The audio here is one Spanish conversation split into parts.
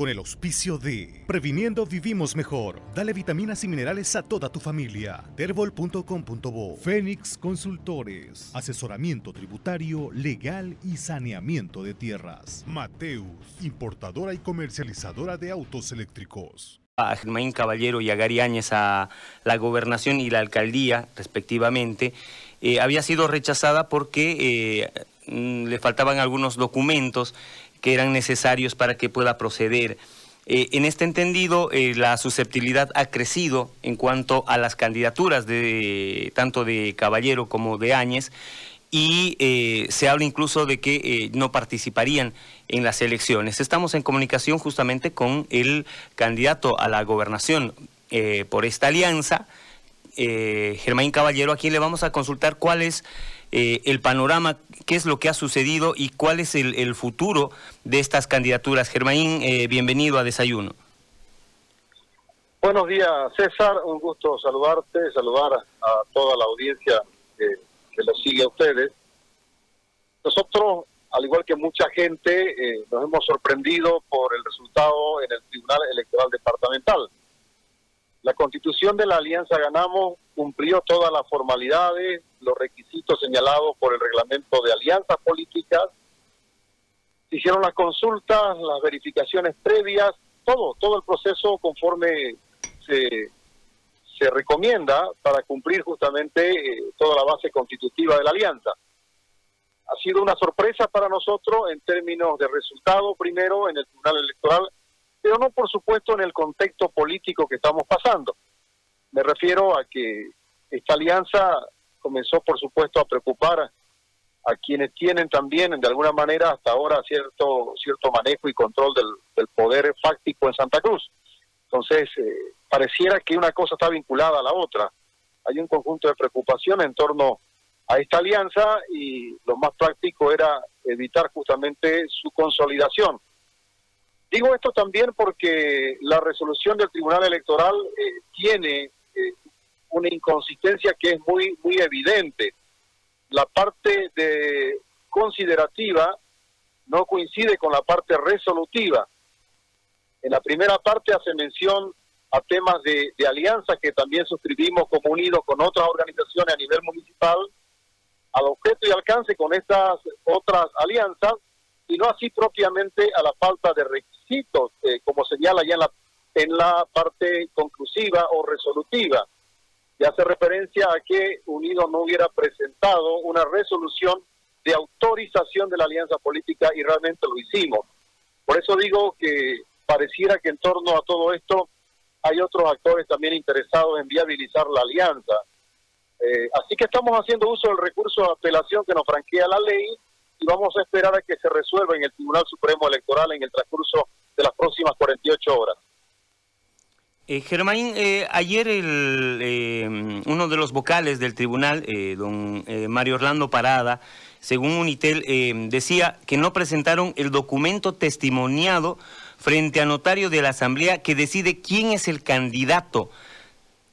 con el auspicio de Previniendo Vivimos Mejor. Dale vitaminas y minerales a toda tu familia. Terbol.com.bo Fénix Consultores. Asesoramiento tributario, legal y saneamiento de tierras. Mateus, importadora y comercializadora de autos eléctricos. A Germain Caballero y a Gary Áñez a la gobernación y la alcaldía, respectivamente, eh, había sido rechazada porque eh, mm, le faltaban algunos documentos que eran necesarios para que pueda proceder. Eh, en este entendido, eh, la susceptibilidad ha crecido en cuanto a las candidaturas de tanto de Caballero como de Áñez y eh, se habla incluso de que no participarían en las elecciones. Estamos en comunicación justamente con el candidato a la gobernación por esta alianza, Germán Caballero, a quien le vamos a consultar cuál es eh, el panorama, qué es lo que ha sucedido y cuál es el, futuro de estas candidaturas. Germain, eh, bienvenido a Desayuno. Buenos días, César. Un gusto saludarte, saludar a toda la audiencia que, que sigue a ustedes. Nosotros, al igual que mucha gente, eh, nos hemos sorprendido por el resultado en el Tribunal Electoral Departamental. La constitución de la Alianza Ganamos cumplió todas las formalidades, los requisitos señalados por el reglamento de alianzas políticas, se hicieron las consultas, las verificaciones previas, todo, todo el proceso conforme se, se recomienda para cumplir justamente eh, toda la base constitutiva de la alianza. Ha sido una sorpresa para nosotros en términos de resultado, primero en el Tribunal Electoral, pero no por supuesto en el contexto político que estamos pasando. Me refiero a que esta alianza comenzó por supuesto a preocupar a quienes tienen también de alguna manera hasta ahora cierto cierto manejo y control del, poder fáctico en Santa Cruz. Entonces, eh, pareciera que una cosa está vinculada a la otra. Hay un conjunto de preocupación en torno a esta alianza y lo más práctico era evitar justamente su consolidación. Digo esto también porque la resolución del Tribunal Electoral eh, tiene eh, una inconsistencia que es muy, muy evidente. La parte de considerativa no coincide con la parte resolutiva. En la primera parte hace mención a temas de, de alianza que también suscribimos como unidos con otras organizaciones a nivel municipal, al objeto y alcance con estas otras alianzas, y no así propiamente a la falta de requisitos, eh, como señala ya en la, en la parte conclusiva o resolutiva y hace referencia a que Unido no hubiera presentado una resolución de autorización de la alianza política y realmente lo hicimos. Por eso digo que pareciera que en torno a todo esto hay otros actores también interesados en viabilizar la alianza. Eh, así que estamos haciendo uso del recurso de apelación que nos franquea la ley y vamos a esperar a que se resuelva en el Tribunal Supremo Electoral en el transcurso las próximas 48 horas. Eh, Germán, eh, ayer el, eh, uno de los vocales del tribunal, don Mario Orlando Parada, según Unitel, decía que no presentaron el documento testimoniado frente a notario de la Asamblea que decide quién es el candidato.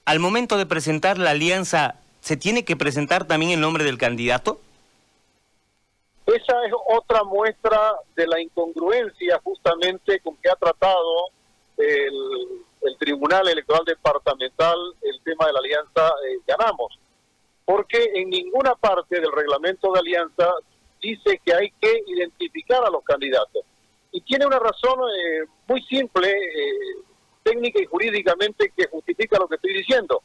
Al momento de presentar la alianza, ¿se tiene que presentar también el nombre del candidato? Esa es otra muestra de la incongruencia justamente con que ha tratado el Tribunal Electoral Departamental el tema de la alianza eh, ganamos. Porque en ninguna parte del reglamento de alianza dice que hay que identificar a los candidatos. Y tiene una razón eh, muy simple, eh, técnica y jurídicamente, que justifica lo que estoy diciendo.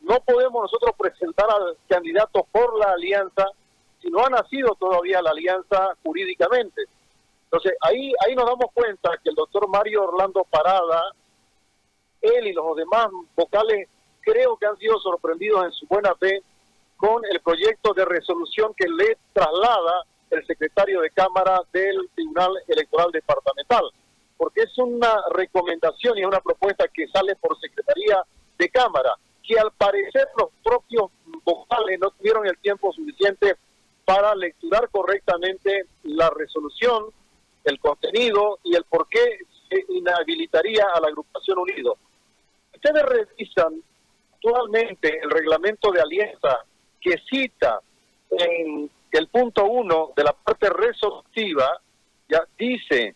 No podemos nosotros presentar al candidato por la alianza si no ha nacido todavía la alianza jurídicamente. Entonces, ahí, ahí nos damos cuenta que el doctor Mario Orlando Parada él y los demás vocales creo que han sido sorprendidos en su buena fe con el proyecto de resolución que le traslada el secretario de Cámara del Tribunal Electoral Departamental, porque es una recomendación y es una propuesta que sale por Secretaría de Cámara, que al parecer los propios vocales no tuvieron el tiempo suficiente para lecturar correctamente la resolución, el contenido y el por qué se inhabilitaría a la agrupación Unido. Ustedes revisan actualmente el reglamento de alianza que cita en el punto uno de la parte resolutiva, ya dice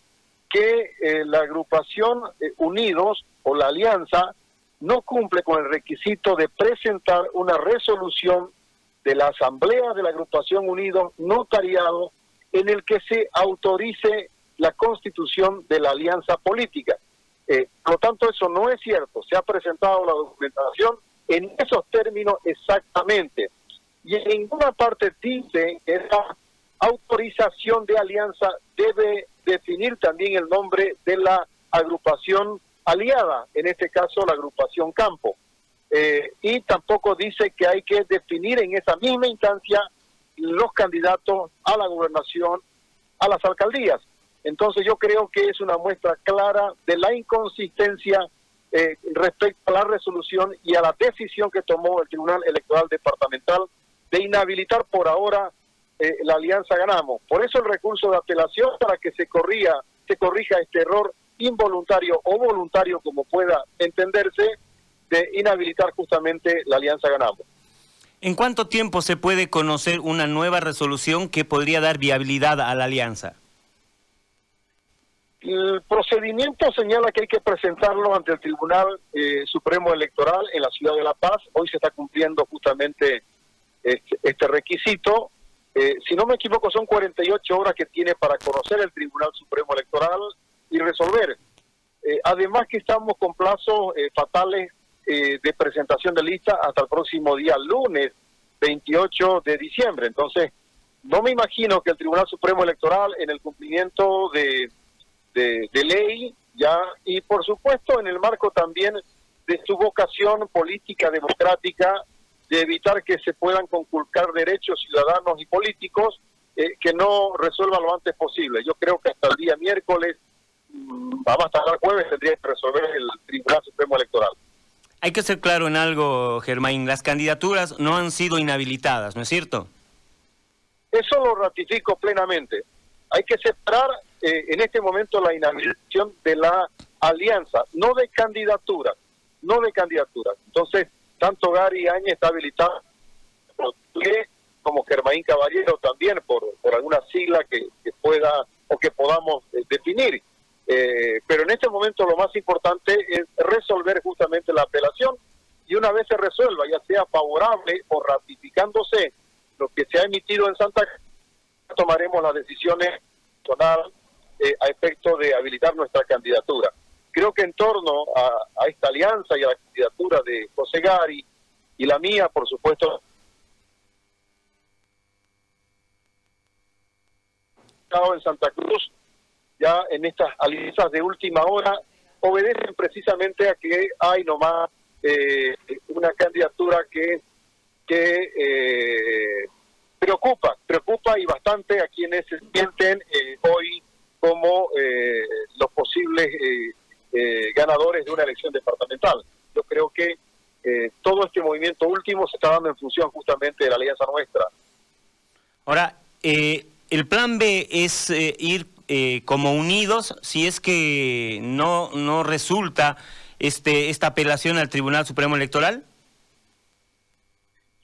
que eh, la agrupación eh, Unidos o la alianza no cumple con el requisito de presentar una resolución de la Asamblea de la Agrupación Unidos notariado en el que se autorice la constitución de la alianza política. Eh, por lo tanto, eso no es cierto. Se ha presentado la documentación en esos términos exactamente. Y en ninguna parte dice que esa autorización de alianza debe definir también el nombre de la agrupación aliada, en este caso la agrupación Campo. Eh, y tampoco dice que hay que definir en esa misma instancia los candidatos a la gobernación, a las alcaldías. Entonces yo creo que es una muestra clara de la inconsistencia eh, respecto a la resolución y a la decisión que tomó el Tribunal Electoral Departamental de inhabilitar por ahora eh, la Alianza Ganamos. Por eso el recurso de apelación para que se corría, se corrija este error involuntario o voluntario, como pueda entenderse, de inhabilitar justamente la Alianza Ganamos. ¿En cuánto tiempo se puede conocer una nueva resolución que podría dar viabilidad a la alianza? El procedimiento señala que hay que presentarlo ante el Tribunal eh, Supremo Electoral en la ciudad de La Paz. Hoy se está cumpliendo justamente este, este requisito. Eh, si no me equivoco, son 48 horas que tiene para conocer el Tribunal Supremo Electoral y resolver. Eh, además que estamos con plazos fatales de presentación de lista hasta el próximo día lunes 28 de diciembre. Entonces, no me imagino que el Tribunal Supremo Electoral, en el cumplimiento de de, ley, ya, y por supuesto en el marco también de su vocación política democrática de evitar que se puedan conculcar derechos ciudadanos y políticos eh, que no resuelvan lo antes posible. Yo creo que hasta el día miércoles, mm, vamos hasta el jueves, tendría que resolver el Tribunal Supremo Electoral. Hay que ser claro en algo, Germain, las candidaturas no han sido inhabilitadas, ¿no es cierto? Eso lo ratifico plenamente. Hay que separar eh, en este momento la inhabilitación de la alianza, no de candidatura, no de candidatura. Entonces, tanto Gary Áñez está habilitado como Germaín Caballero también por, por alguna sigla que, pueda o que podamos eh, definir. Eh, pero en este momento lo más importante es resolver justamente la apelación y una vez se resuelva, ya sea favorable o ratificándose lo que se ha emitido en Santa Cruz, tomaremos las decisiones personal eh, a efecto de habilitar nuestra candidatura. Creo que en torno a, esta alianza y a la candidatura de José Gari y la mía, por supuesto, en Santa Cruz, ya en estas alianzas de última hora, obedecen precisamente a que hay nomás eh, una que, eh, preocupa, preocupa y bastante a quienes se sienten hoy como eh, los posibles eh, eh, ganadores de una elección departamental. Yo creo que todo este movimiento último se está dando en función justamente de la alianza nuestra. Ahora, el plan B es ir como unidos si es que no, no resulta este, esta apelación al Tribunal Supremo Electoral.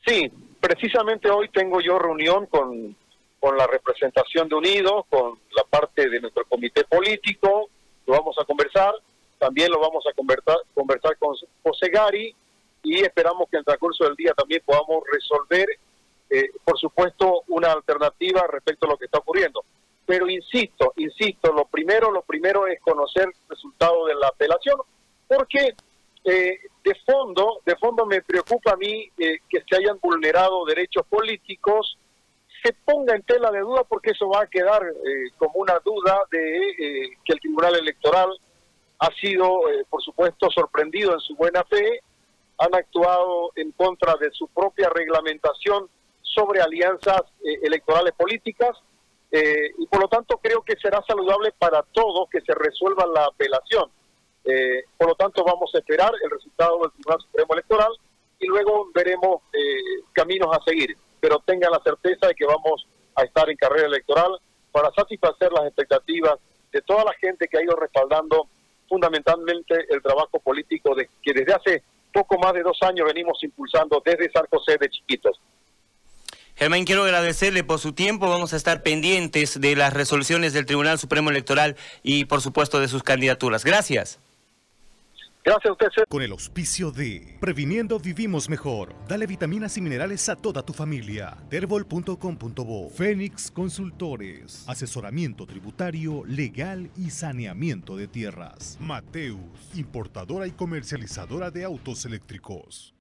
Sí, precisamente hoy tengo yo reunión con con la representación de Unidos, con la parte de nuestro comité político, lo vamos a conversar, también lo vamos a conversar, conversar con José Gari y esperamos que en el transcurso del día también podamos resolver, eh, por supuesto, una alternativa respecto a lo que está ocurriendo. Pero insisto, insisto, lo primero, lo primero es conocer el resultado de la apelación, porque eh, de fondo, de fondo me preocupa a mí eh, que se hayan vulnerado derechos políticos. Se ponga en tela de duda porque eso va a quedar eh, como una duda de eh, que el Tribunal Electoral ha sido, por supuesto, sorprendido en su buena fe, han actuado en contra de su propia reglamentación sobre alianzas electorales políticas. Y por lo tanto creo que será saludable para todos que se resuelva la apelación. Por lo tanto vamos a esperar el resultado del Tribunal Supremo Electoral y luego veremos caminos a seguir pero tengan la certeza de que vamos a estar en carrera electoral para satisfacer las expectativas de toda la gente que ha ido respaldando fundamentalmente el trabajo político de, que desde hace poco más de dos años venimos impulsando desde San José de chiquitos. Germán, quiero agradecerle por su tiempo. Vamos a estar pendientes de las resoluciones del Tribunal Supremo Electoral y, por supuesto, de sus candidaturas. Gracias. Gracias a usted. Con el auspicio de Previniendo Vivimos Mejor. Dale vitaminas y minerales a toda tu familia. Terbol.com.bo. Fénix Consultores. Asesoramiento tributario, legal y saneamiento de tierras. Mateus, importadora y comercializadora de autos eléctricos.